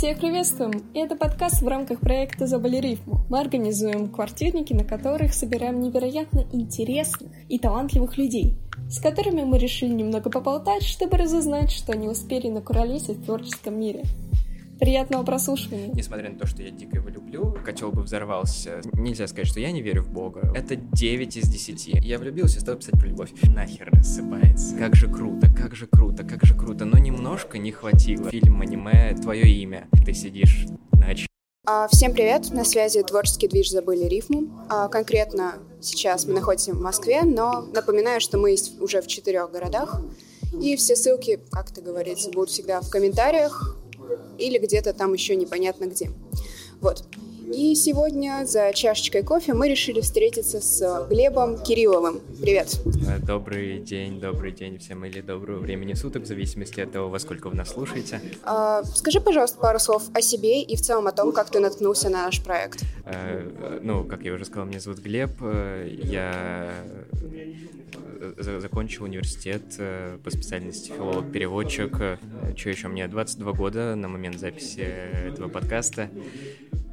Всех приветствуем! Это подкаст в рамках проекта «Забыли рифму». Мы организуем квартирники, на которых собираем невероятно интересных и талантливых людей, с которыми мы решили немного поболтать, чтобы разузнать, что они успели накуролесить в творческом мире. Приятного прослушивания. Несмотря на то, что я дико его люблю, котел бы взорвался. Нельзя сказать, что я не верю в Бога. Это 9 из 10. Я влюбился и стал писать про любовь. Нахер рассыпается. Как же круто, как же круто, как же круто. Но немножко не хватило. Фильм, аниме, твое имя. Ты сидишь на а, Всем привет, на связи творческий движ «Забыли рифму». А, конкретно сейчас мы находимся в Москве, но напоминаю, что мы есть уже в четырех городах. И все ссылки, как это говорится, будут всегда в комментариях, или где-то там еще непонятно где. Вот. И сегодня за чашечкой кофе мы решили встретиться с Глебом Кирилловым. Привет. Э, добрый день, добрый день всем или доброго времени суток, в зависимости от того, во сколько вы нас слушаете. А, скажи, пожалуйста, пару слов о себе и в целом о том, как ты наткнулся на наш проект. А, ну, как я уже сказал, меня зовут Глеб. Я закончил университет по специальности филолог-переводчик. Что еще? Мне 22 года на момент записи этого подкаста.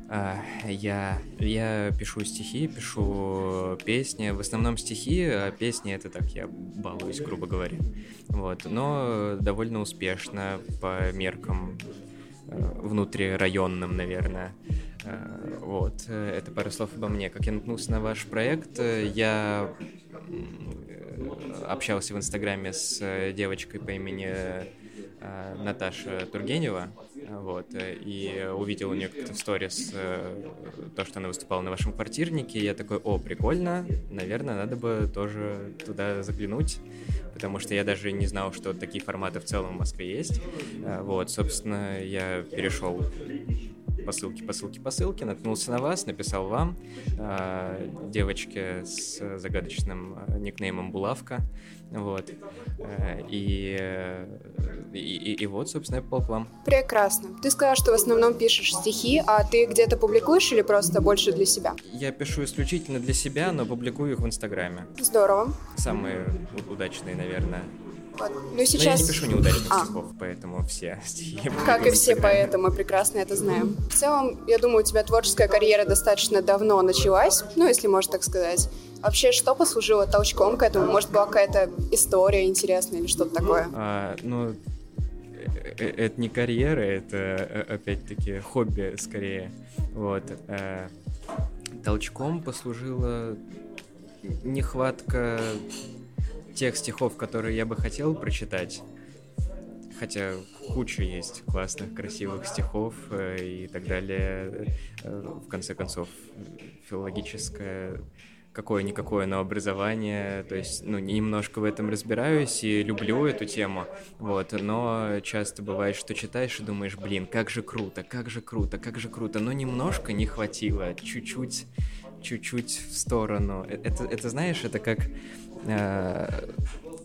А, я, я пишу стихи, пишу песни, в основном стихи, а песни это так, я балуюсь, грубо говоря. Вот, но довольно успешно по меркам э, внутрирайонным, наверное. Э, вот, это пару слов обо мне. Как я наткнулся на ваш проект, я общался в Инстаграме с девочкой по имени Э, Наташа Тургенева, вот, и увидел у нее как-то в сторис э, то, что она выступала на вашем квартирнике, я такой, о, прикольно, наверное, надо бы тоже туда заглянуть, потому что я даже не знал, что такие форматы в целом в Москве есть, э, вот, собственно, я перешел по ссылке, по ссылке, по ссылке, наткнулся на вас, написал вам, э, девочке с загадочным никнеймом Булавка, вот, э, и, и, и, и вот, собственно, я попал к вам. Прекрасно. Ты сказал, что в основном пишешь стихи, а ты где-то публикуешь или просто больше для себя? Я пишу исключительно для себя, но публикую их в Инстаграме. Здорово. Самые удачные, наверное. Ну сейчас... Но я не пишу неудачных а. стихов, поэтому все стихи... Как и все поэты, мы прекрасно это знаем. В целом, я думаю, у тебя творческая карьера достаточно давно началась, ну, если можно так сказать. Вообще, что послужило толчком к этому? Может, была какая-то история интересная или что-то такое? А, ну, э, э, это не карьера, это э, опять-таки хобби скорее. Вот. Толчком послужила нехватка тех стихов, которые я бы хотел прочитать. Хотя куча есть классных, красивых стихов и так далее. В конце концов, филологическое какое-никакое, но образование, то есть, ну, немножко в этом разбираюсь и люблю эту тему, вот, но часто бывает, что читаешь и думаешь, блин, как же круто, как же круто, как же круто, но немножко не хватило, чуть-чуть, чуть-чуть в сторону. Э, это, это знаешь, это как э,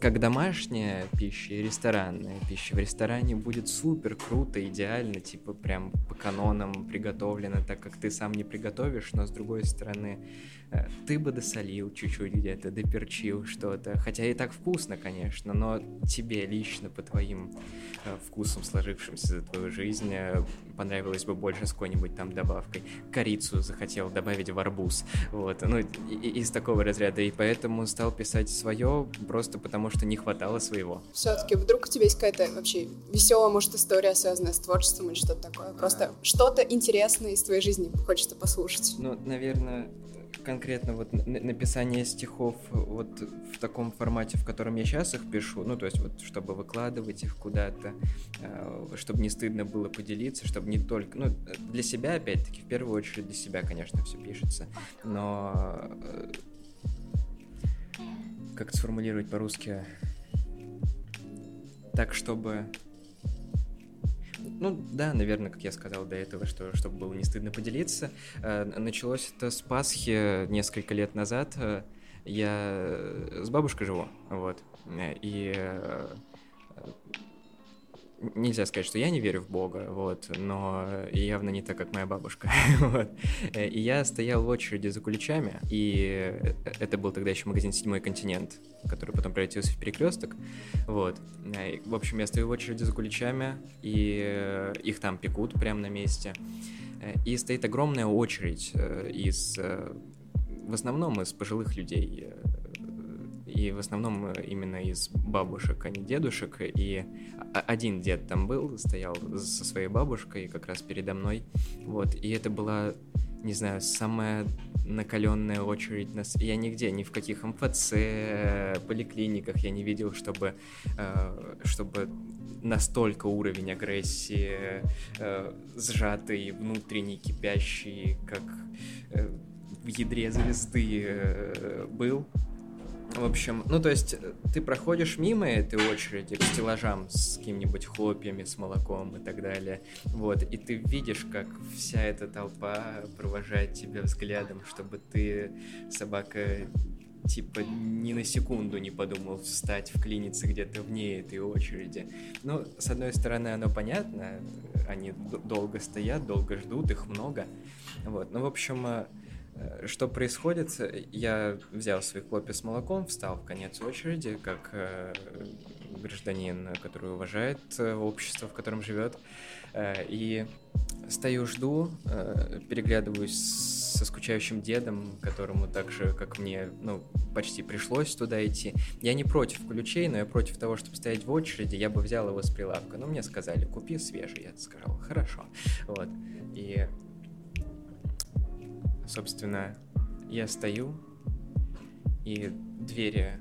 как домашняя пища и ресторанная пища. В ресторане будет супер круто, идеально, типа прям по канонам приготовлено, так как ты сам не приготовишь, но с другой стороны ты бы досолил чуть-чуть где-то, доперчил что-то. Хотя и так вкусно, конечно, но тебе лично, по твоим э, вкусам, сложившимся за твою жизнь, э, понравилось бы больше с какой-нибудь там добавкой. Корицу захотел добавить в арбуз. Вот, ну, из такого разряда. И поэтому стал писать свое, просто потому что не хватало своего. Все-таки вдруг у тебя есть какая-то вообще веселая, может, история, связанная с творчеством или что-то такое? Просто а... что-то интересное из твоей жизни хочется послушать. Ну, наверное, конкретно вот написание стихов вот в таком формате, в котором я сейчас их пишу, ну, то есть вот чтобы выкладывать их куда-то, э, чтобы не стыдно было поделиться, чтобы не только, ну, для себя, опять-таки, в первую очередь для себя, конечно, все пишется, но э, как сформулировать по-русски? Так, чтобы ну да, наверное, как я сказал до этого, что чтобы было не стыдно поделиться. Э, началось это с Пасхи несколько лет назад. Э, я с бабушкой живу, вот. И э, нельзя сказать, что я не верю в Бога, вот, но явно не так, как моя бабушка, вот. И я стоял в очереди за куличами, и это был тогда еще магазин «Седьмой континент», который потом превратился в перекресток, вот. В общем, я стою в очереди за куличами, и их там пекут прямо на месте, и стоит огромная очередь э, из, э, в основном из пожилых людей, и в основном э, именно из бабушек, а не дедушек. И один дед там был, стоял со своей бабушкой как раз передо мной. Вот, и это была, не знаю, самая накаленная очередь. Нас... Я нигде, ни в каких МФЦ, поликлиниках я не видел, чтобы, э, чтобы настолько уровень агрессии э, сжатый, внутренний, кипящий, как в ядре звезды был. В общем, ну то есть ты проходишь мимо этой очереди к стеллажам с какими-нибудь хлопьями, с молоком и так далее, вот, и ты видишь, как вся эта толпа провожает тебя взглядом, чтобы ты, собака, типа ни на секунду не подумал встать, вклиниться где-то вне этой очереди. Ну, с одной стороны, оно понятно, они долго стоят, долго ждут, их много, вот, ну, в общем, Э, что происходит? Я взял свои хлопья с молоком, встал в конец очереди, как э, гражданин, который уважает э, общество, в котором живет, и стою, жду, переглядываюсь со скучающим дедом, которому так же, как мне, ну, почти пришлось туда идти. Я не против ключей, но я против того, чтобы стоять в очереди, я бы взял его с прилавка. Но мне сказали, купи свежий. Я сказал, хорошо. Вот. И Собственно, я стою, и двери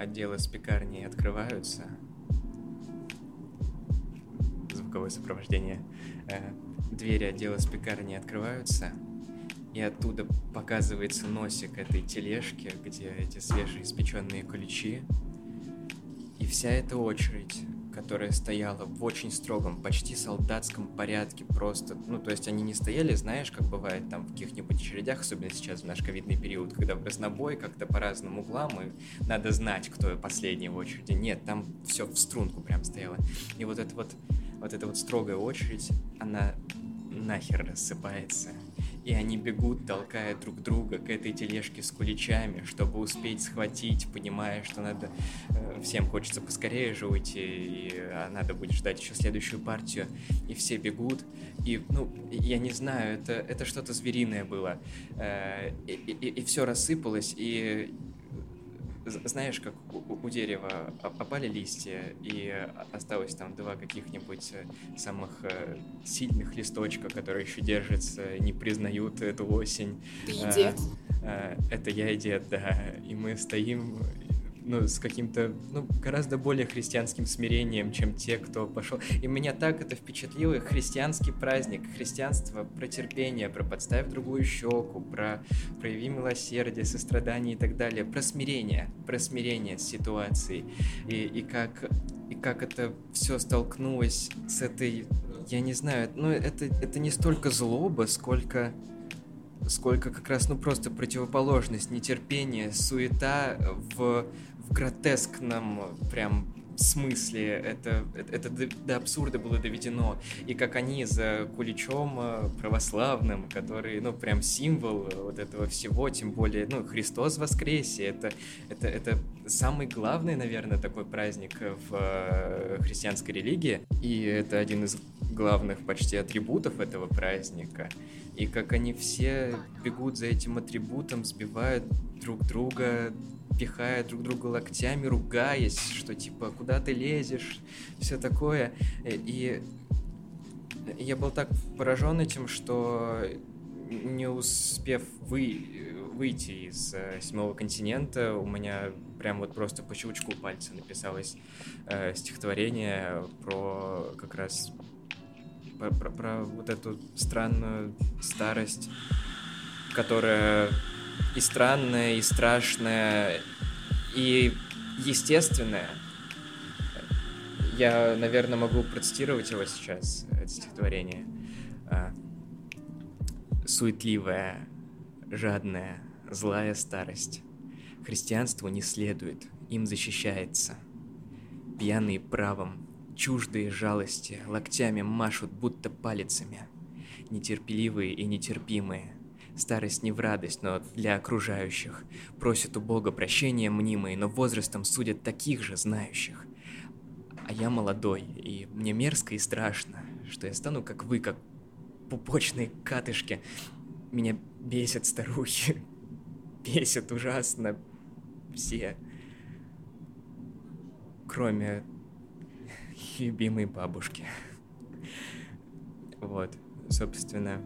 отдела с пекарней открываются. Звуковое сопровождение. Э, двери отдела с пекарней открываются, и оттуда показывается носик этой тележки, где эти свежеиспеченные ключи. И вся эта очередь которая стояла в очень строгом, почти солдатском порядке просто. Ну, то есть они не стояли, знаешь, как бывает там в каких-нибудь очередях, особенно сейчас в наш ковидный период, когда в разнобой как-то по разным углам, и надо знать, кто последний в очереди. Нет, там все в струнку прям стояло. И вот эта вот, вот эта вот строгая очередь, она нахер рассыпается и они бегут, толкая друг друга к этой тележке с куличами, чтобы успеть схватить, понимая, что надо э, всем хочется поскорее же уйти, и а надо будет ждать еще следующую партию, и все бегут, и, ну, я не знаю, это, это что-то звериное было, э, и, и, и все рассыпалось, и знаешь, как у, у дерева опали листья, и осталось там два каких-нибудь э, самых э, сильных листочка, которые еще держатся, не признают эту осень. Ты и дед. А, это я и дед, да. И мы стоим ну, с каким-то, ну, гораздо более христианским смирением, чем те, кто пошел. И меня так это впечатлило. Христианский праздник, христианство про терпение, про подставь другую щеку, про прояви милосердие, сострадание и так далее, про смирение, про смирение с ситуацией. И, и как и как это все столкнулось с этой, я не знаю, ну это, это не столько злоба, сколько сколько как раз, ну, просто противоположность, нетерпение, суета в в гротескном прям смысле это, это, до, до абсурда было доведено. И как они за куличом э, православным, который, ну, прям символ вот этого всего, тем более, ну, Христос воскресе, это, это, это самый главный, наверное, такой праздник в э, христианской религии, и это один из главных почти атрибутов этого праздника. И как они все бегут за этим атрибутом, сбивают друг друга, пихая друг друга локтями, ругаясь, что типа куда ты лезешь, все такое. И я был так поражен этим, что не успев вы, выйти из э, седьмого континента, у меня прям вот просто по щелчку пальца написалось э, стихотворение про как раз про, про, про вот эту странную старость, которая и странное, и страшное, и естественное. Я, наверное, могу процитировать его сейчас, это стихотворение. А, Суетливая, жадная, злая старость. Христианству не следует, им защищается. Пьяный правом, чуждые жалости, локтями машут, будто палицами. Нетерпеливые и нетерпимые. Старость не в радость, но для окружающих. Просят у Бога прощения мнимые, но возрастом судят таких же знающих. А я молодой, и мне мерзко и страшно, что я стану как вы, как пупочные катышки. Меня бесят старухи. Бесят ужасно все. Кроме любимой бабушки. Вот, собственно,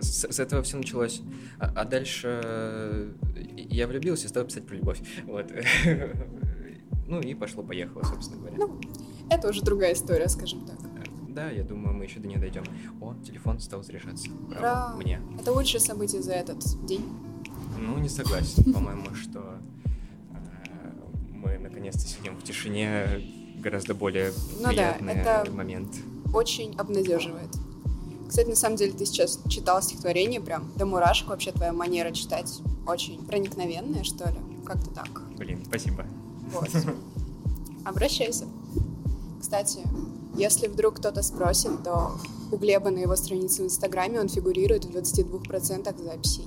с, с этого все началось. А, а дальше э, я влюбился и стал писать про любовь. Вот. Ну и пошло-поехало, собственно говоря. Ну, это уже другая история, скажем так. Да, я думаю, мы еще до нее дойдем. О, телефон стал заряжаться. Браво, Ура! мне. Это лучшее событие за этот день. Ну, не согласен. По-моему, что э, мы наконец-то сидим в тишине. Гораздо более ну приятный да, это момент. Очень обнадеживает. Кстати, на самом деле, ты сейчас читал стихотворение прям до мурашек. Вообще твоя манера читать очень проникновенная, что ли? Как-то так. Блин, спасибо. Вот. Обращайся. Кстати, если вдруг кто-то спросит, то у Глеба на его странице в Инстаграме он фигурирует в 22% записей.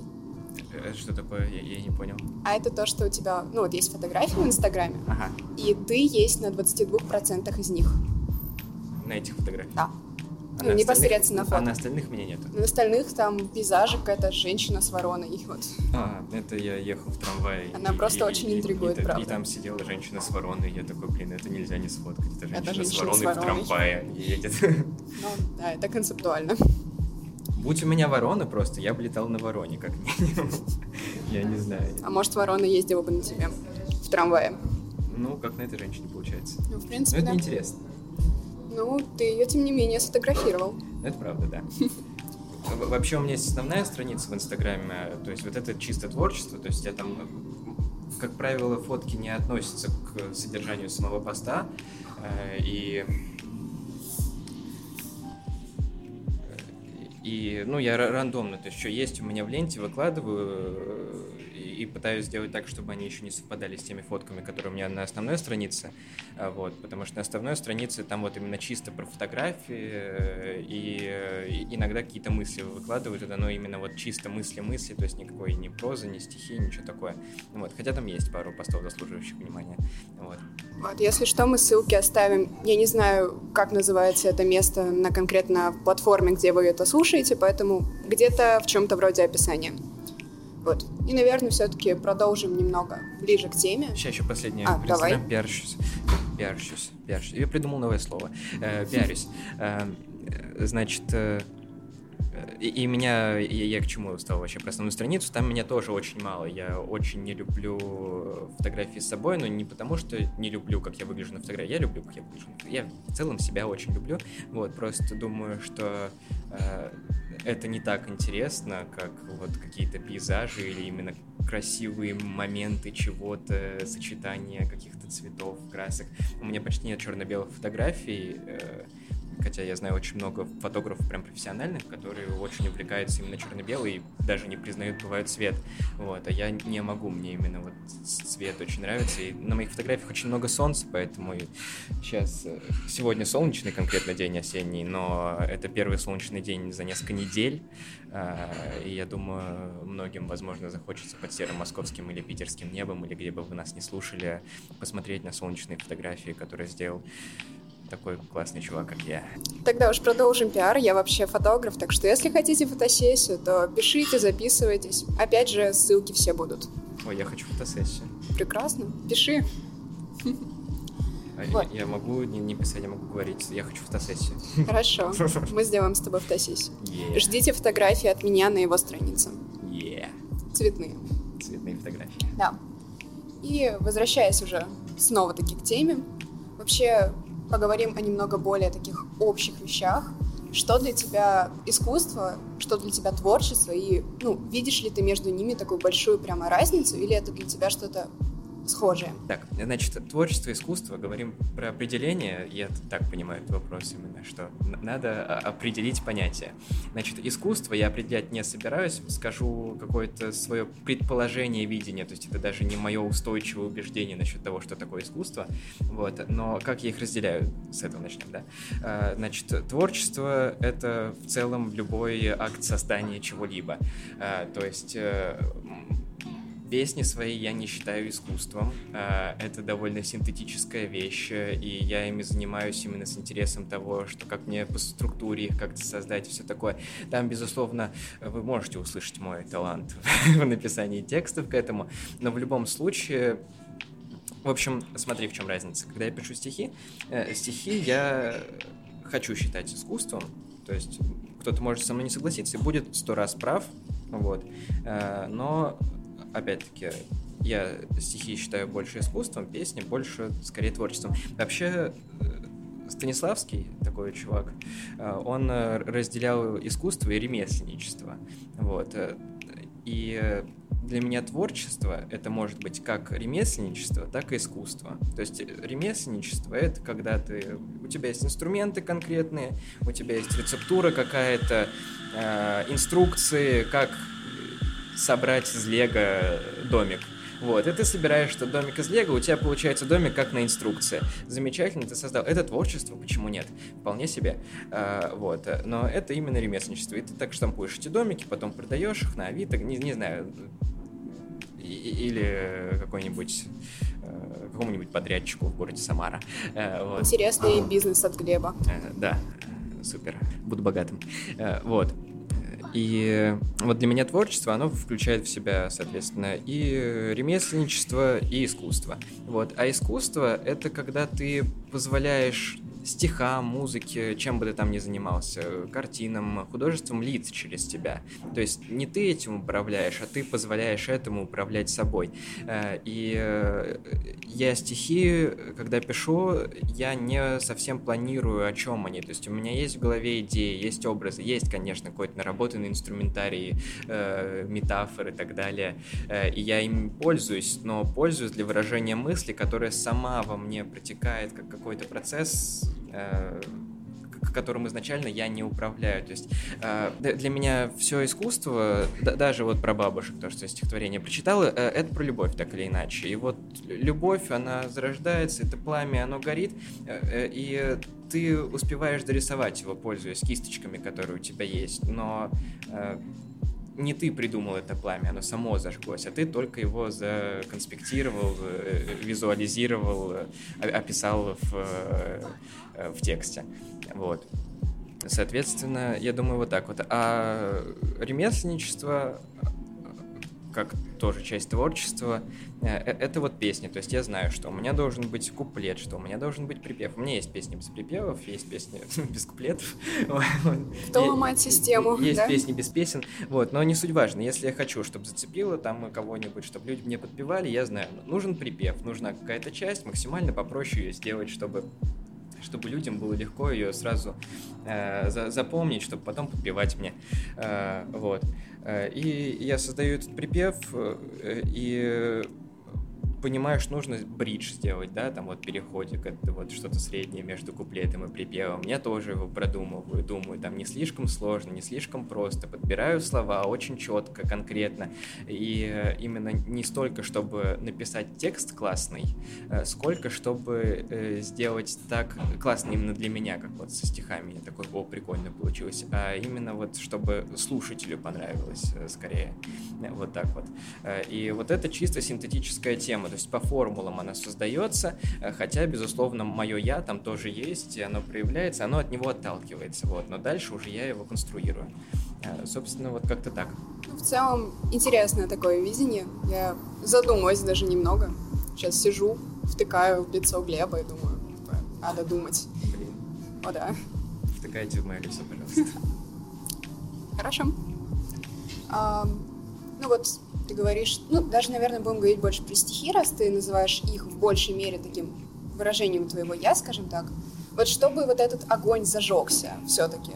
Это что такое? Я, я не понял. А это то, что у тебя, ну вот есть фотографии в Инстаграме, ага. и ты есть на 22% из них. На этих фотографиях? Да. А ну, непосредственно фото. А на остальных меня нет. На остальных там пейзажи, какая-то женщина с вороной. И вот. А, это я ехал в трамвае. Она и, просто и, очень и, интригует, и, правда. И там сидела женщина с вороной, и я такой, блин, это нельзя не сфоткать. Это женщина, это женщина с, вороной с вороной в трамвае едет. Ну, да, это концептуально. Будь у меня ворона просто, я бы летал на вороне, как минимум. Я не знаю. А может, ворона ездила бы на тебе в трамвае? Ну, как на этой женщине получается. Ну, в принципе, Но это да. интересно. Ну, ты ее, тем не менее, сфотографировал. Это правда, да. Вообще у меня есть основная страница в Инстаграме, то есть вот это чисто творчество, то есть я там, как правило, фотки не относятся к содержанию самого поста, э, и И, ну, я рандомно, то есть, что есть у меня в ленте, выкладываю и, пытаюсь сделать так, чтобы они еще не совпадали с теми фотками, которые у меня на основной странице, а, вот, потому что на основной странице там вот именно чисто про фотографии, и, и иногда какие-то мысли выкладываю туда, но именно вот чисто мысли-мысли, то есть никакой ни прозы, ни стихи, ничего такое. Вот, хотя там есть пару постов, заслуживающих внимания. Вот. Вот, если что, мы ссылки оставим. Я не знаю, как называется это место на конкретно платформе, где вы это слушаете, поэтому где-то в чем-то вроде описания. Вот. И, наверное, все-таки продолжим немного ближе к теме. Сейчас еще последнее. А, давай. Пиарщусь. Пиарщусь. Пиарщусь. Я придумал новое слово. Э, пиарюсь. Э, значит, э, и, и меня, я, я к чему стал вообще про основную страницу, там меня тоже очень мало. Я очень не люблю фотографии с собой, но не потому, что не люблю, как я выгляжу на фотографии. Я люблю, как я выгляжу. Я в целом себя очень люблю. Вот, просто думаю, что э, это не так интересно, как вот какие-то пейзажи или именно красивые моменты чего-то, сочетание каких-то цветов, красок. У меня почти нет черно-белых фотографий. Э, хотя я знаю очень много фотографов прям профессиональных, которые очень увлекаются именно черно-белой и даже не признают, бывает цвет. Вот, а я не могу, мне именно вот цвет очень нравится. И на моих фотографиях очень много солнца, поэтому сейчас э, сегодня солнечный конкретно день осенний, но это первый солнечный день за несколько недель. А, и я думаю, многим, возможно, захочется под серым московским или питерским небом, или где бы вы нас не слушали, посмотреть на солнечные фотографии, которые сделал такой классный чувак, как я. Тогда уж продолжим пиар. Я вообще фотограф, так что если хотите фотосессию, то пишите, записывайтесь. Опять же, ссылки все будут. Ой, я хочу фотосессию. Прекрасно. Пиши. А вот. я, я могу не, не писать, я могу говорить. Я хочу фотосессию. Хорошо. Мы сделаем с тобой фотосессию. Yeah. Ждите фотографии от меня на его странице. Yeah. Цветные. Цветные фотографии. Да. И возвращаясь уже снова-таки к теме, вообще поговорим о немного более таких общих вещах. Что для тебя искусство, что для тебя творчество, и ну, видишь ли ты между ними такую большую прямо разницу, или это для тебя что-то схожие. Так, значит, творчество, искусство, говорим про определение, я так понимаю этот вопрос именно, что надо определить понятие. Значит, искусство я определять не собираюсь, скажу какое-то свое предположение, видение, то есть это даже не мое устойчивое убеждение насчет того, что такое искусство, вот, но как я их разделяю, с этого начнем, да. А, значит, творчество — это в целом любой акт создания чего-либо, а, то есть э, Песни свои я не считаю искусством. А, это довольно синтетическая вещь, и я ими занимаюсь именно с интересом того, что как мне по структуре их как-то создать все такое. Там, безусловно, вы можете услышать мой талант в написании текстов к этому, но в любом случае в общем, смотри, в чем разница. Когда я пишу стихи, э, стихи я хочу считать искусством, то есть кто-то может со мной не согласиться и будет сто раз прав, вот, э, но опять-таки, я стихи считаю больше искусством, песни больше, скорее, творчеством. Вообще, э, Станиславский, такой чувак, э, он э, разделял искусство и ремесленничество. Вот. И для меня творчество это может быть как ремесленничество, так и искусство. То есть ремесленничество это когда ты у тебя есть инструменты конкретные, у тебя есть рецептура какая-то, э, инструкции, как собрать из лего домик. Вот, и ты собираешь этот домик из лего, у тебя получается домик как на инструкции. Замечательно, ты создал. Это творчество, почему нет? Вполне себе. А, вот, но это именно ремесленничество. И ты так штампуешь эти домики, потом продаешь их на Авито, не, не знаю, или какой-нибудь э, какому-нибудь подрядчику в городе Самара. Э, вот. Интересный бизнес от Глеба. Э, да, супер, буду богатым. Вот. И вот для меня творчество, оно включает в себя, соответственно, и ремесленничество, и искусство. Вот. А искусство — это когда ты позволяешь стихам, музыке, чем бы ты там ни занимался, картинам, художеством лиц через тебя. То есть не ты этим управляешь, а ты позволяешь этому управлять собой. Э, и э, я стихи, когда пишу, я не совсем планирую, о чем они. То есть у меня есть в голове идеи, есть образы, есть, конечно, какой-то наработанный инструментарий, э, метафоры и так далее. И я им пользуюсь, но пользуюсь для выражения мысли, которая сама во мне протекает как какой-то процесс которым изначально я не управляю. То есть э, для меня все искусство, даже вот про бабушек, то, что я стихотворение прочитал, э, это про любовь, так или иначе. И вот любовь, она зарождается, это пламя, оно горит, и ты успеваешь дорисовать его, пользуясь кисточками, которые у тебя есть, но не ты придумал это пламя, оно само зажглось, а ты только его законспектировал, визуализировал, описал в Э, в тексте. Вот. Соответственно, я думаю, вот так вот. А ремесленничество, как тоже часть творчества, э, э, это вот песни. То есть я знаю, что у меня должен быть куплет, что у меня должен быть припев. У меня есть песни без припевов, есть песни без куплетов. Кто ломает систему, Есть да? песни без песен. Вот, но не суть важно. Если я хочу, чтобы зацепило там кого-нибудь, чтобы люди мне подпевали, я знаю, нужен припев, нужна какая-то часть, максимально попроще ее сделать, чтобы чтобы людям было легко ее сразу э, за, запомнить, чтобы потом подпевать мне. Э, вот. Э, и я создаю этот припев, э, и понимаешь, нужно бридж сделать, да, там вот переходик, это вот что-то среднее между куплетом и припевом. Я тоже его продумываю, думаю, там не слишком сложно, не слишком просто, подбираю слова очень четко, конкретно, и э, именно не столько, чтобы написать текст классный, э, сколько, чтобы э, сделать так классно именно для меня, как вот со стихами, я такой, о, прикольно получилось, а именно вот, чтобы слушателю понравилось скорее, вот так вот. И вот это чисто синтетическая тема, то есть по формулам она создается, э, хотя, безусловно, мое «я» там тоже есть, и оно проявляется, оно от него отталкивается, вот, но дальше уже я его конструирую. Э, собственно, вот как-то так. В целом, интересное такое видение. Я задумалась даже немного. Сейчас сижу, втыкаю в лицо Глеба и думаю, типа, надо думать. Блин. О, да. Втыкайте в мое лицо, пожалуйста. Хорошо. Ну вот, ты говоришь, ну, даже, наверное, будем говорить больше про стихи, раз ты называешь их в большей мере таким выражением твоего «я», скажем так. Вот чтобы вот этот огонь зажегся все-таки,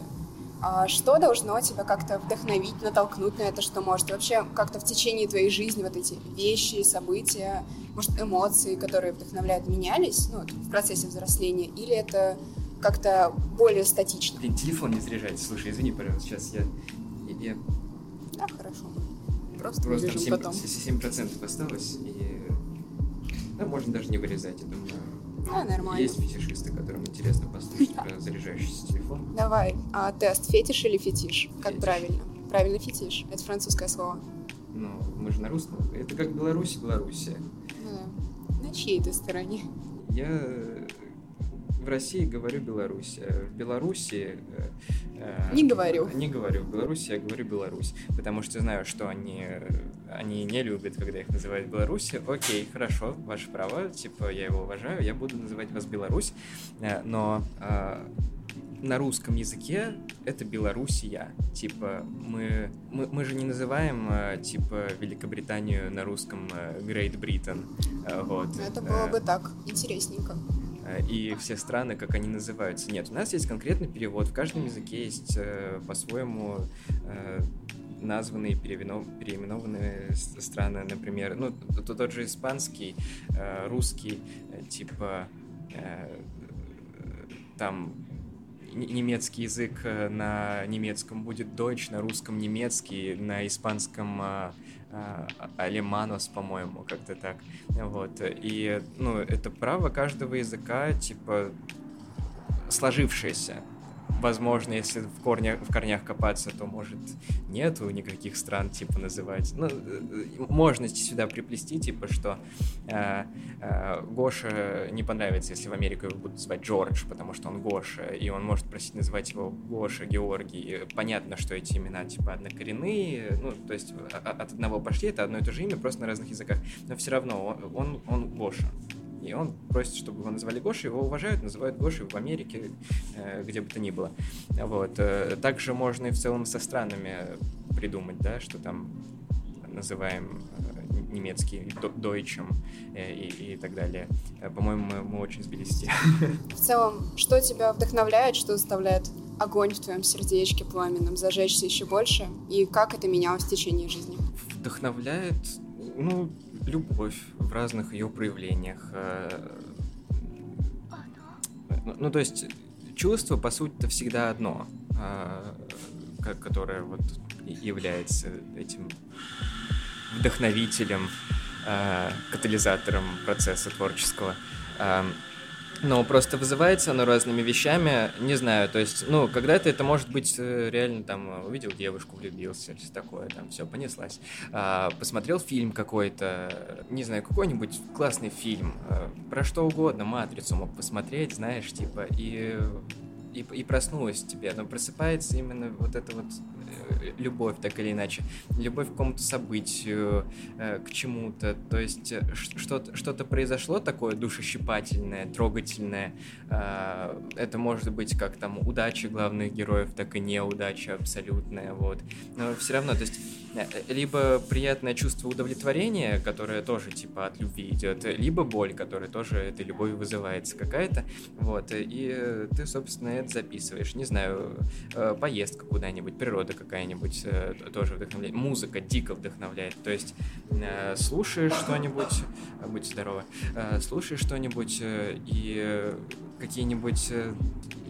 А что должно тебя как-то вдохновить, натолкнуть на это, что может? вообще как-то в течение твоей жизни вот эти вещи, события, может, эмоции, которые вдохновляют, менялись ну, в процессе взросления? Или это как-то более статично? Блин, телефон не заряжается. Слушай, извини, пожалуйста, сейчас я... я... Хорошо. Просто, Просто 7, потом. 7% осталось, и... Да, можно даже не вырезать, я думаю. Да, нормально. Есть фетишисты, которым интересно послушать про заряжающийся телефон. Давай, а тест фетиш или фетиш? Как Фетиш. правильно? Правильно фетиш. Это французское слово. Ну, мы же на русском. Это как Беларусь, Белоруссия. Ну да. На чьей ты стороне? Я в России говорю Беларусь. а В Беларуси... э, э, Не говорю. Не говорю. В Беларуси я говорю Беларусь. Потому что знаю, что они, э, они не любят, когда их называют Беларуси. Окей, хорошо, ваше право. Типа, я его уважаю. Я буду называть вас Беларусь. Э, Но э, на русском языке это Белоруссия. Типа, мы, мы, мы же не называем, э, типа, Великобританию на русском э, Great Britain. Э, Вот. Это было Э, бы так, интересненько. Э, и все страны, как они называются. Нет, у нас есть конкретный перевод. В каждом языке есть э, по-своему э, названные, переименованные страны, например, ну, тот же испанский, русский, типа, там, немецкий язык э, на немецком будет Deutsch, на русском немецкий, на испанском э, э, алеманос, по-моему, как-то так. Вот. И, ну, это право каждого языка, типа, сложившееся. Возможно, если в, корнях, в корнях копаться, то, может, нету никаких стран, типа, называть. Ну, э, можно сюда приплести, типа, что э, э, Гоша не понравится, если в Америку его будут звать Джордж, потому что он Гоша, и он может просить называть его Гоша, Георгий. Понятно, что эти имена, типа, однокоренные, ну, то есть от одного пошли, это одно и то же имя, просто на разных языках. Но все равно он, он, он Гоша. И он просит, чтобы его называли Гошей, его уважают, называют Гошей в Америке, э, где бы то ни было. Вот. э, Также можно и в целом со странами придумать, да, что там называем э, немецкий до- дойчем и, и так далее. По-моему, мы, мы очень сбились с. В целом, что тебя вдохновляет, что заставляет огонь в твоем сердечке пламенным зажечься еще больше? И как это менялось в течение жизни? Вдохновляет, ну, любовь в разных ее проявлениях. э, Ну, ну, то есть чувство, по сути, это всегда одно, э, ко- которое вот является этим вдохновителем, э, катализатором процесса творческого. Но просто вызывается оно разными вещами, не знаю, то есть, ну, когда-то это может быть э, реально там э, увидел девушку, влюбился, все такое, там все понеслась. А, посмотрел фильм какой-то, не знаю, какой-нибудь классный фильм, э, про что угодно, матрицу мог посмотреть, знаешь, типа, и и, и проснулась тебе, но просыпается именно вот эта вот любовь, так или иначе, любовь к какому-то событию, э, к чему-то, то есть э, что-то что-то произошло такое душещипательное, трогательное, э, это может быть как там удача главных героев, так и неудача абсолютная, вот, но все равно, то есть э, либо приятное чувство удовлетворения, которое тоже типа от любви идет, либо боль, которая тоже этой любовью вызывается какая-то, вот, и э, ты, собственно, это записываешь. Не знаю, э, поездка куда-нибудь, природа какая-нибудь э, тоже вдохновляет. Музыка дико вдохновляет. То есть э, слушаешь что-нибудь, э, будь здоровы, э, слушаешь что-нибудь э, и какие-нибудь э,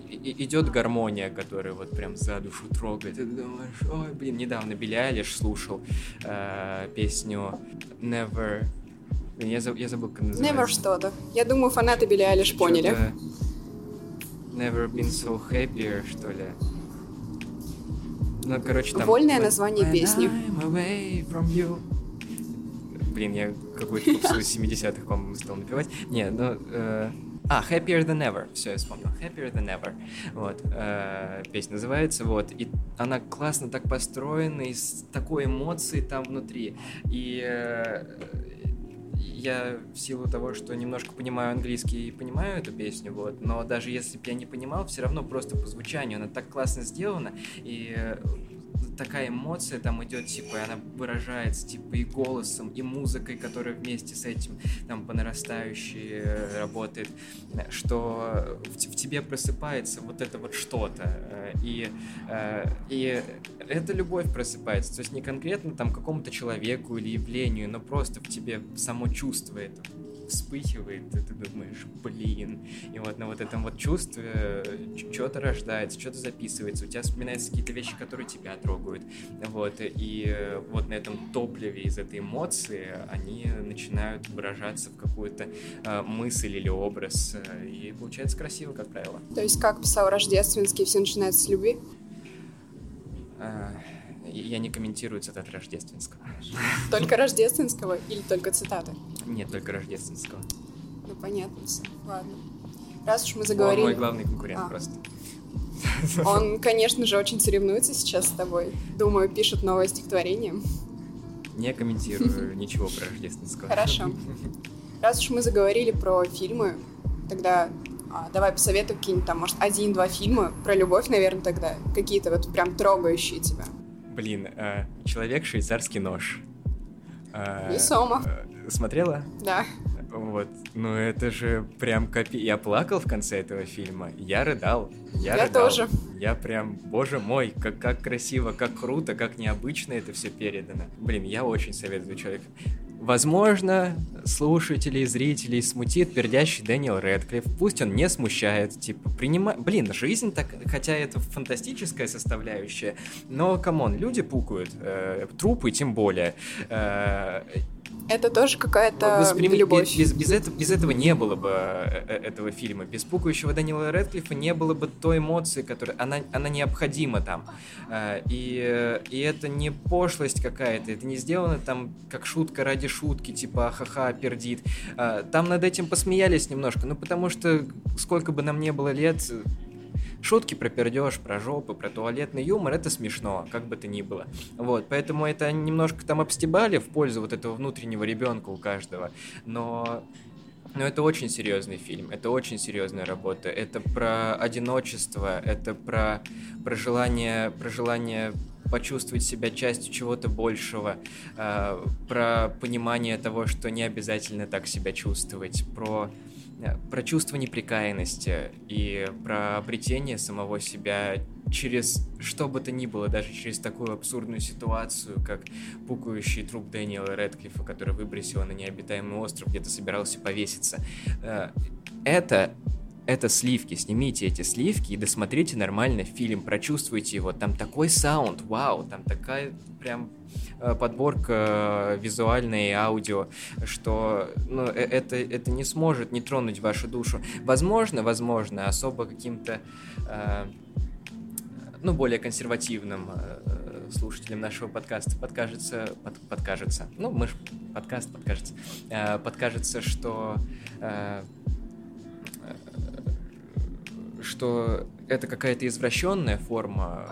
идет гармония, которая вот прям за душу трогает. И ты думаешь, ой, блин, недавно Билли Айлиш слушал э, песню Never... Я, заб- я забыл, как она Never называется. что-то. Я думаю, фанаты Билли Айлиш поняли. Never been so happier, что ли. Ну, короче, там... Вольное название песни. I'm away from you. Блин, я какую-то попсу из 70-х, по-моему, стал напевать. Не, ну... э, А, Happier Than Ever. Все, я вспомнил. Happier Than Ever. Вот. э, Песня называется. Вот. И она классно так построена, и с такой эмоцией там внутри. И э, я в силу того, что немножко понимаю английский и понимаю эту песню, вот, но даже если бы я не понимал, все равно просто по звучанию она так классно сделана, и такая эмоция там идет, типа, и она выражается, типа, и голосом, и музыкой, которая вместе с этим там по нарастающей э, работает, что в, в тебе просыпается вот это вот что-то, э, и, э, и эта любовь просыпается, то есть не конкретно там какому-то человеку или явлению, но просто в тебе само чувство это вспыхивает, и ты думаешь, блин. И вот на вот этом вот чувстве что-то рождается, что-то записывается, у тебя вспоминаются какие-то вещи, которые тебя трогают. Вот, и вот на этом топливе из этой эмоции они начинают выражаться в какую-то э, мысль или образ, и получается красиво, как правило. То есть, как писал Рождественский, все начинается с любви? А, я не комментирую цитаты Рождественского. Только Рождественского или только цитаты? Нет, только Рождественского. Ну, понятно все. Ладно. Раз уж мы заговорили... Он мой главный конкурент а. просто. Он, конечно же, очень соревнуется сейчас с тобой. Думаю, пишет новое стихотворение. Не комментирую ничего про Рождественского. Хорошо. Раз уж мы заговорили про фильмы, тогда а, давай посоветуй какие-нибудь там, может, один-два фильма про любовь, наверное, тогда. Какие-то вот прям трогающие тебя. Блин, э, человек швейцарский нож. Э, Весомо. Э, смотрела? Да. Вот, ну это же прям копи... Я плакал в конце этого фильма, я рыдал, я, я рыдал. тоже. Я прям, боже мой, как, как красиво, как круто, как необычно это все передано. Блин, я очень советую человек. Возможно, слушателей, зрителей смутит пердящий Дэниел Рэдклифф. Пусть он не смущает, типа, принимай... Блин, жизнь так... Хотя это фантастическая составляющая, но, come on, люди пукают, э, трупы тем более. Э, это тоже какая-то Восприми... любовь. Без, без, этого, без этого не было бы э, э, этого фильма. Без пукающего Данила Редклиффа не было бы той эмоции, которая... Она, она необходима там. Э, и, и это не пошлость какая-то. Это не сделано там как шутка ради шутки, типа ха-ха, пердит. Там над этим посмеялись немножко. Ну, потому что сколько бы нам не было лет, Шутки про пердеж, про жопу, про туалетный юмор, это смешно, как бы то ни было. Вот, поэтому это немножко там обстебали в пользу вот этого внутреннего ребенка у каждого. Но но это очень серьезный фильм, это очень серьезная работа. Это про одиночество, это про, про, желание, про желание почувствовать себя частью чего-то большего, э, про понимание того, что не обязательно так себя чувствовать, про про чувство неприкаянности и про обретение самого себя через что бы то ни было, даже через такую абсурдную ситуацию, как пукающий труп Дэниела Редклиффа, который выбросил на необитаемый остров, где-то собирался повеситься. Э, это это сливки, снимите эти сливки и досмотрите нормально фильм, прочувствуйте его, там такой саунд, вау, там такая прям Э, подборка э, визуальная и аудио, что ну, э, это, это не сможет не тронуть вашу душу. Возможно, возможно, особо каким-то ну, более консервативным слушателям нашего подкаста подкажется, под, подкажется, ну, мы же подкаст подкажется, подкажется, что что это какая-то извращенная форма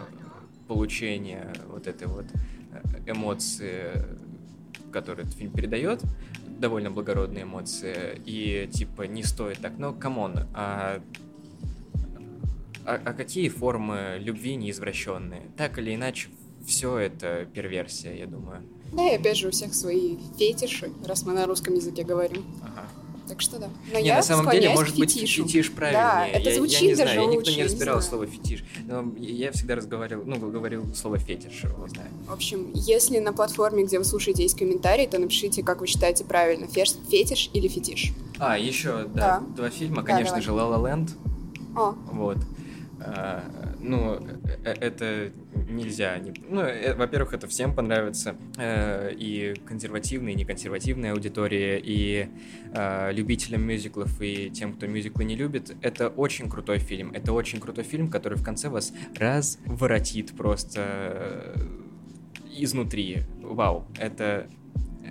получения вот этой вот эмоции, которые этот фильм передает, довольно благородные эмоции, и типа не стоит так, но come on, а, а, а какие формы любви неизвращенные? Так или иначе, все это перверсия, я думаю. Да, и опять же у всех свои фетиши, раз мы на русском языке говорим. Ага. Так что да. Но не, я на самом деле, может быть, фетиш правильнее. Да, это звучит я, я не даже знаю, лучше, я никто не разбирал не слово фетиш. Но я всегда разговаривал, ну, говорил слово фетиш, не знаю. В общем, если на платформе, где вы слушаете, есть комментарий, то напишите, как вы считаете правильно, фетиш или фетиш. А, еще, да, да. два фильма, конечно да, же, La Land. О. Вот. Ну, э, это нельзя. Не... Ну, э, во-первых, это всем понравится. Э, и консервативной, и неконсервативной аудитории, и э, любителям мюзиклов, и тем, кто мюзиклы не любит. Это очень крутой фильм. Это очень крутой фильм, который в конце вас разворотит просто э, изнутри. Вау, это Э,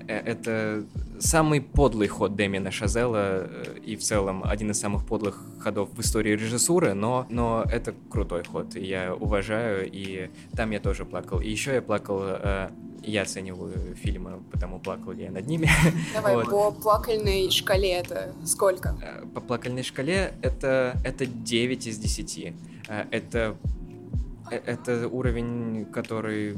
это самый подлый ход Дэмина Шазела э, и в целом один из самых подлых ходов в истории режиссуры, но, но это крутой ход, я уважаю, и там я тоже плакал. И еще я плакал э, я оцениваю фильмы, потому плакал я над ними. Давай, вот. по плакальной шкале это сколько? По плакальной шкале это, это 9 из 10. Это э, это уровень, который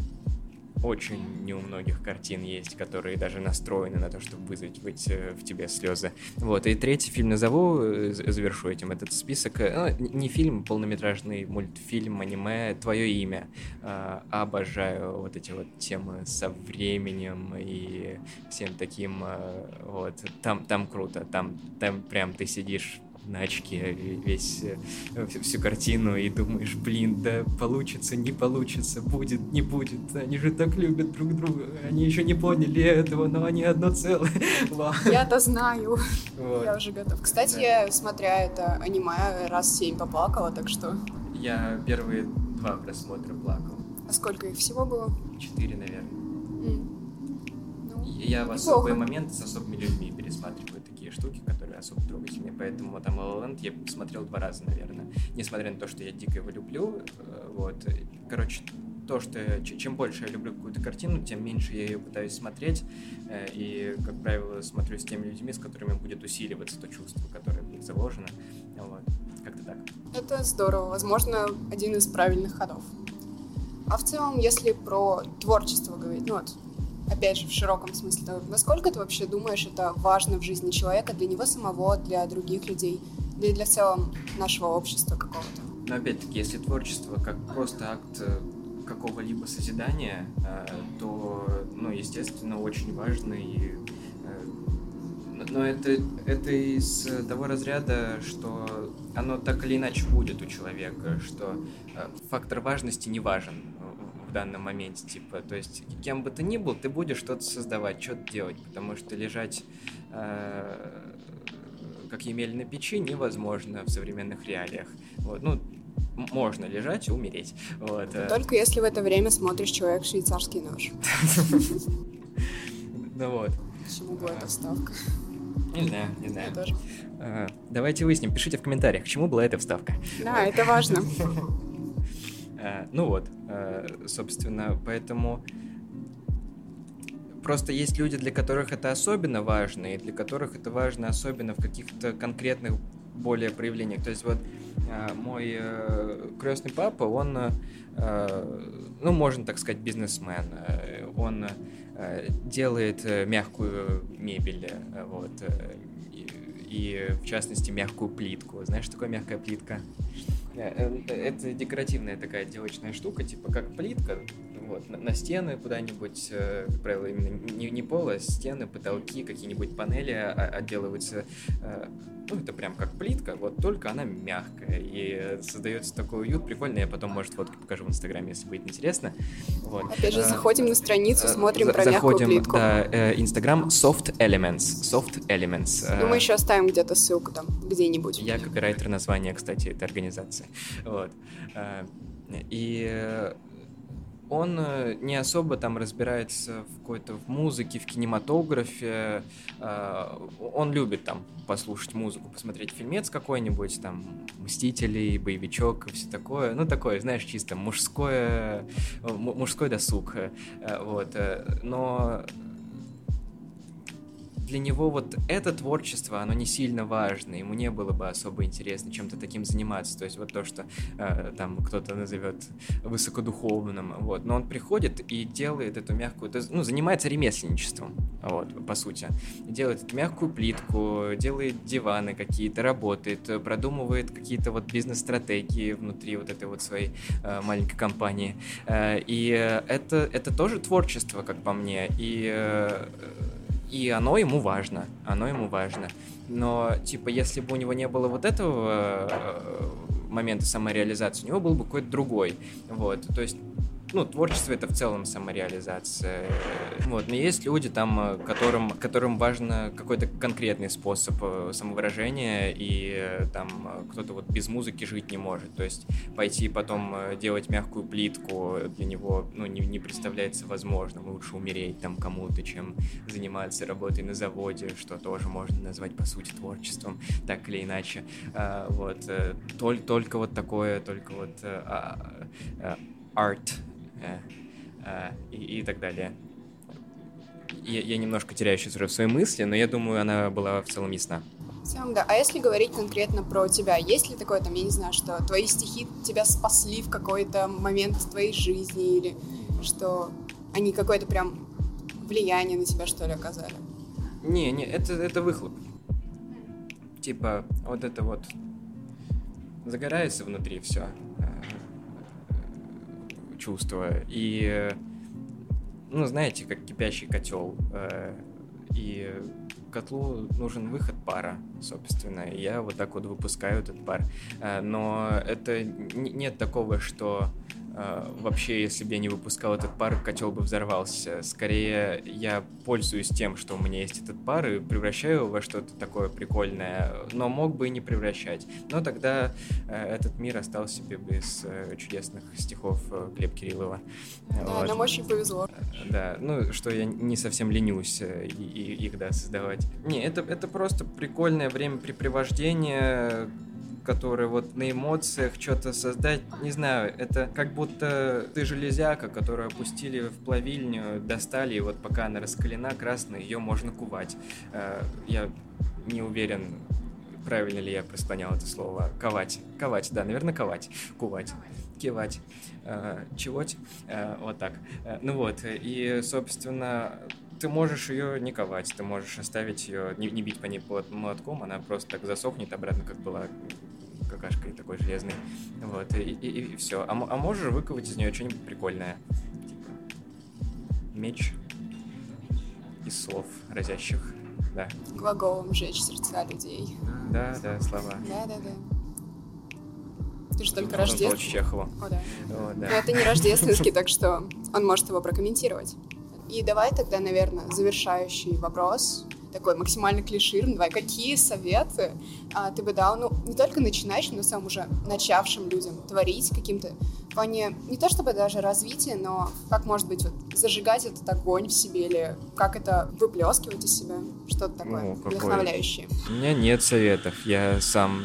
очень не у многих картин есть, которые даже настроены на то, чтобы вызвать в тебе слезы. Вот, и третий фильм назову, э, завершу этим этот список. Ну, не фильм, полнометражный мультфильм, аниме, твое имя. Обожаю вот эти вот темы со временем и всем таким, вот, там, там круто, там, там прям ты сидишь на очке весь, э, всю картину и думаешь, блин, да получится, не получится, будет, не будет. Они же так любят друг друга. Они еще не поняли этого, но они одно целое. Я-то знаю. Вот. Я уже готов. Кстати, да. я, смотря это аниме, раз семь поплакала, так что... Я первые два просмотра плакал. А сколько их всего было? Четыре, наверное. Mm. Ну, я в особый момент с особыми людьми пересматриваю такие штуки, которые особо трогательные. Поэтому там La La я посмотрел два раза, наверное. Несмотря на то, что я дико его люблю. Э, вот. Короче, то, что чем больше я люблю какую-то картину, тем меньше я ее пытаюсь смотреть. Э, и, как правило, смотрю с теми людьми, с которыми будет усиливаться то чувство, которое в них заложено. Вот. Как-то так. Это здорово. Возможно, один из правильных ходов. А в целом, если про творчество говорить, ну вот, опять же, в широком смысле, насколько ты вообще думаешь, это важно в жизни человека, для него самого, для других людей, да и для целом нашего общества какого-то? Но опять-таки, если творчество как просто акт э, какого-либо созидания, э, то, ну, естественно, очень важно и э, но это, это из того разряда, что оно так или иначе будет у человека, что фактор важности не важен данном моменте, типа, то есть кем бы ты ни был, ты будешь что-то создавать, что-то делать, потому что лежать э, как емель на печи невозможно в современных реалиях. Вот, ну, можно лежать и умереть. Вот. Э. Только если в это время смотришь человек швейцарский нож. Ну вот. Почему была эта вставка? Не знаю, не знаю. Э, давайте выясним, пишите в комментариях, к чему была эта вставка. Да, это важно. Э, ну вот, э, собственно, поэтому просто есть люди, для которых это особенно важно, и для которых это важно особенно в каких-то конкретных более проявлениях. То есть вот э, мой крестный папа, он, ну, можно так сказать, бизнесмен. Он делает мягкую мебель, вот, и, и в частности мягкую плитку. Знаешь, что такое мягкая плитка? Это декоративная такая отделочная штука, типа как плитка, вот, на, на стены куда-нибудь, э, как правило, именно не, не пол, а стены, потолки, какие-нибудь панели отделываются. Ну, это прям как плитка, вот только она мягкая, и создается такой уют прикольный. Я потом, может, фотки покажу в Инстаграме, если будет интересно. Вот. Опять же, заходим на страницу, смотрим про заходим, мягкую плитку. Да, Инстаграм Soft Elements. Soft Elements. Ну, мы еще оставим где-то ссылку там, где-нибудь. Я копирайтер названия, кстати, этой организации. Вот. И он э, не особо там разбирается в какой-то в музыке, в кинематографе. Э, он любит там послушать музыку, посмотреть фильмец какой-нибудь, там Мстители, боевичок и все такое. Ну, такое, знаешь, чисто мужское, мужской досуг. Э, вот. Но для него вот это творчество, оно не сильно важно, ему не было бы особо интересно чем-то таким заниматься, то есть вот то, что э, там кто-то назовет высокодуховным, вот, но он приходит и делает эту мягкую, то есть, ну, занимается ремесленничеством, вот, по сути, делает эту мягкую плитку, делает диваны какие-то, работает, продумывает какие-то вот бизнес-стратегии внутри вот этой вот своей э, маленькой компании, э, и это, это тоже творчество, как по мне, и э, и оно ему важно, оно ему важно. Но, типа, если бы у него не было вот этого э, момента самореализации, у него был бы какой-то другой. Вот, то есть ну, творчество это в целом самореализация. Вот. Но есть люди там, э, которым, которым важно какой-то конкретный способ э, самовыражения, и э, там кто-то вот без музыки жить не может. То есть пойти потом делать мягкую плитку для него ну, не, не представляется возможным. Лучше умереть там кому-то, чем заниматься работой на заводе, что тоже можно назвать по сути творчеством, так или иначе. А, вот. Только, только вот такое, только вот арт Э, э, и, и так далее. Я, я немножко теряю сейчас уже в своей мысли, но я думаю, она была в целом ясна. В целом, да. А если говорить конкретно про тебя, есть ли такое, там, я не знаю, что твои стихи тебя спасли в какой-то момент в твоей жизни, или что они какое-то прям влияние на тебя, что ли, оказали? Не, не, это, это выхлоп. Типа, вот это вот загорается внутри все чувство. И, ну, знаете, как кипящий котел. Э, и котлу нужен выход пара, собственно. Я вот так вот выпускаю этот пар. Э, но это нет такого, что вообще, если бы я не выпускал этот пар, котел бы взорвался. Скорее, я пользуюсь тем, что у меня есть этот пар, и превращаю его во что-то такое прикольное, но мог бы и не превращать. Но тогда э, этот мир остался себе без э, чудесных стихов э, Глеб Кириллова. Да, вот. нам очень повезло. Да, ну, что я не совсем ленюсь и, и, их, да, создавать. Не, это, это просто прикольное времяпрепровождение, которые вот на эмоциях что-то создать, не знаю, это как будто ты железяка, которую опустили в плавильню, достали, и вот пока она раскалена красная, ее можно кувать. Э, я не уверен, правильно ли я просклонял это слово. Ковать. Ковать, да, наверное, ковать. Кувать. Кивать. Э, чеготь. Э, вот так. Ну вот, и, собственно, ты можешь ее не ковать, ты можешь оставить ее, не, не бить по ней под молотком, она просто так засохнет обратно, как была какашкой такой железной. Вот, и, и, и все. А, а можешь выковать из нее что-нибудь прикольное. Типа меч из слов разящих. Да. Глаголом жечь сердца людей. Да, да, слова. Да, да, да. Ты же только рождественский. Чехова. О, да. О, да. Но это не рождественский, так что он может его прокомментировать. И давай тогда, наверное, завершающий вопрос такой максимально клишированный. Давай, какие советы а, ты бы дал, ну, не только начинающим, но самым уже начавшим людям творить каким-то в плане, не то чтобы даже развития, но как, может быть, вот, зажигать этот огонь в себе или как это выплескивать из себя, что-то такое ну, вдохновляющее. У меня нет советов, я сам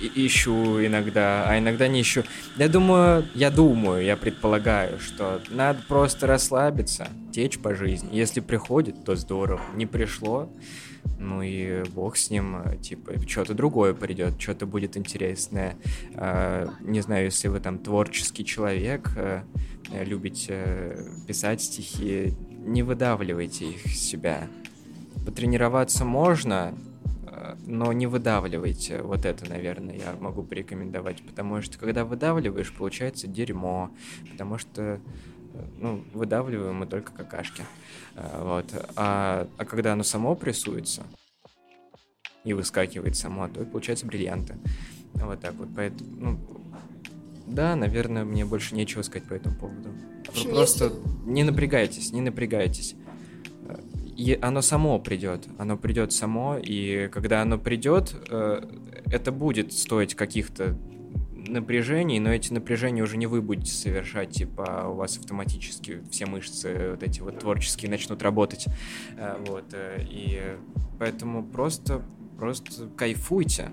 ищу иногда, а иногда не ищу. Я думаю, я думаю, я предполагаю, что надо просто расслабиться, течь по жизни. Если приходит, то здорово. Не пришло, ну и бог с ним, типа, что-то другое придет, что-то будет интересное. А, не знаю, если вы там творческий человек, э, любите писать стихи, не выдавливайте их из себя. Потренироваться можно, но не выдавливайте. Вот это, наверное, я могу порекомендовать, потому что когда выдавливаешь, получается дерьмо, потому что ну, выдавливаем мы только какашки. А, вот. А, а когда оно само прессуется и выскакивает само, то получается бриллианты. Вот так вот. Поэтому, ну, да, наверное, мне больше нечего сказать по этому поводу. Вы просто не напрягайтесь, не напрягайтесь оно само придет, оно придет само, и когда оно придет, э, это будет стоить каких-то напряжений, но эти напряжения уже не вы будете совершать, типа у вас автоматически все мышцы вот эти вот творческие начнут работать, э, вот, э, и поэтому просто, просто кайфуйте,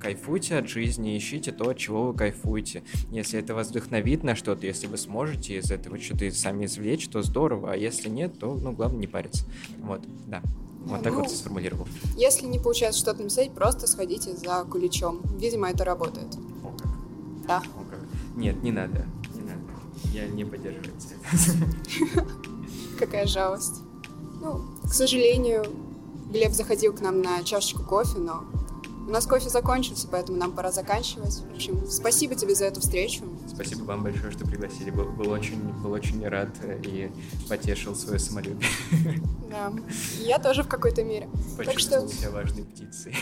кайфуйте от жизни, ищите то, от чего вы кайфуете. Если это вас вдохновит на что-то, если вы сможете из этого что-то сами извлечь, то здорово, а если нет, то, ну, главное не париться. Вот, да. Вот так ну, вот сформулировал. Если не получается что-то написать, просто сходите за куличом. Видимо, это работает. О, как. Да. О, как. Нет, не надо. Не надо. Я не поддерживаю это. Какая жалость. Ну, к сожалению, Глеб заходил к нам на чашечку кофе, но у нас кофе закончился, поэтому нам пора заканчивать. В общем, спасибо тебе за эту встречу. Спасибо вам большое, что пригласили. Был, был, очень, был очень рад и потешил свое самолюбие. Да, я тоже в какой-то мере. Почувствовал так что... себя важной птицей.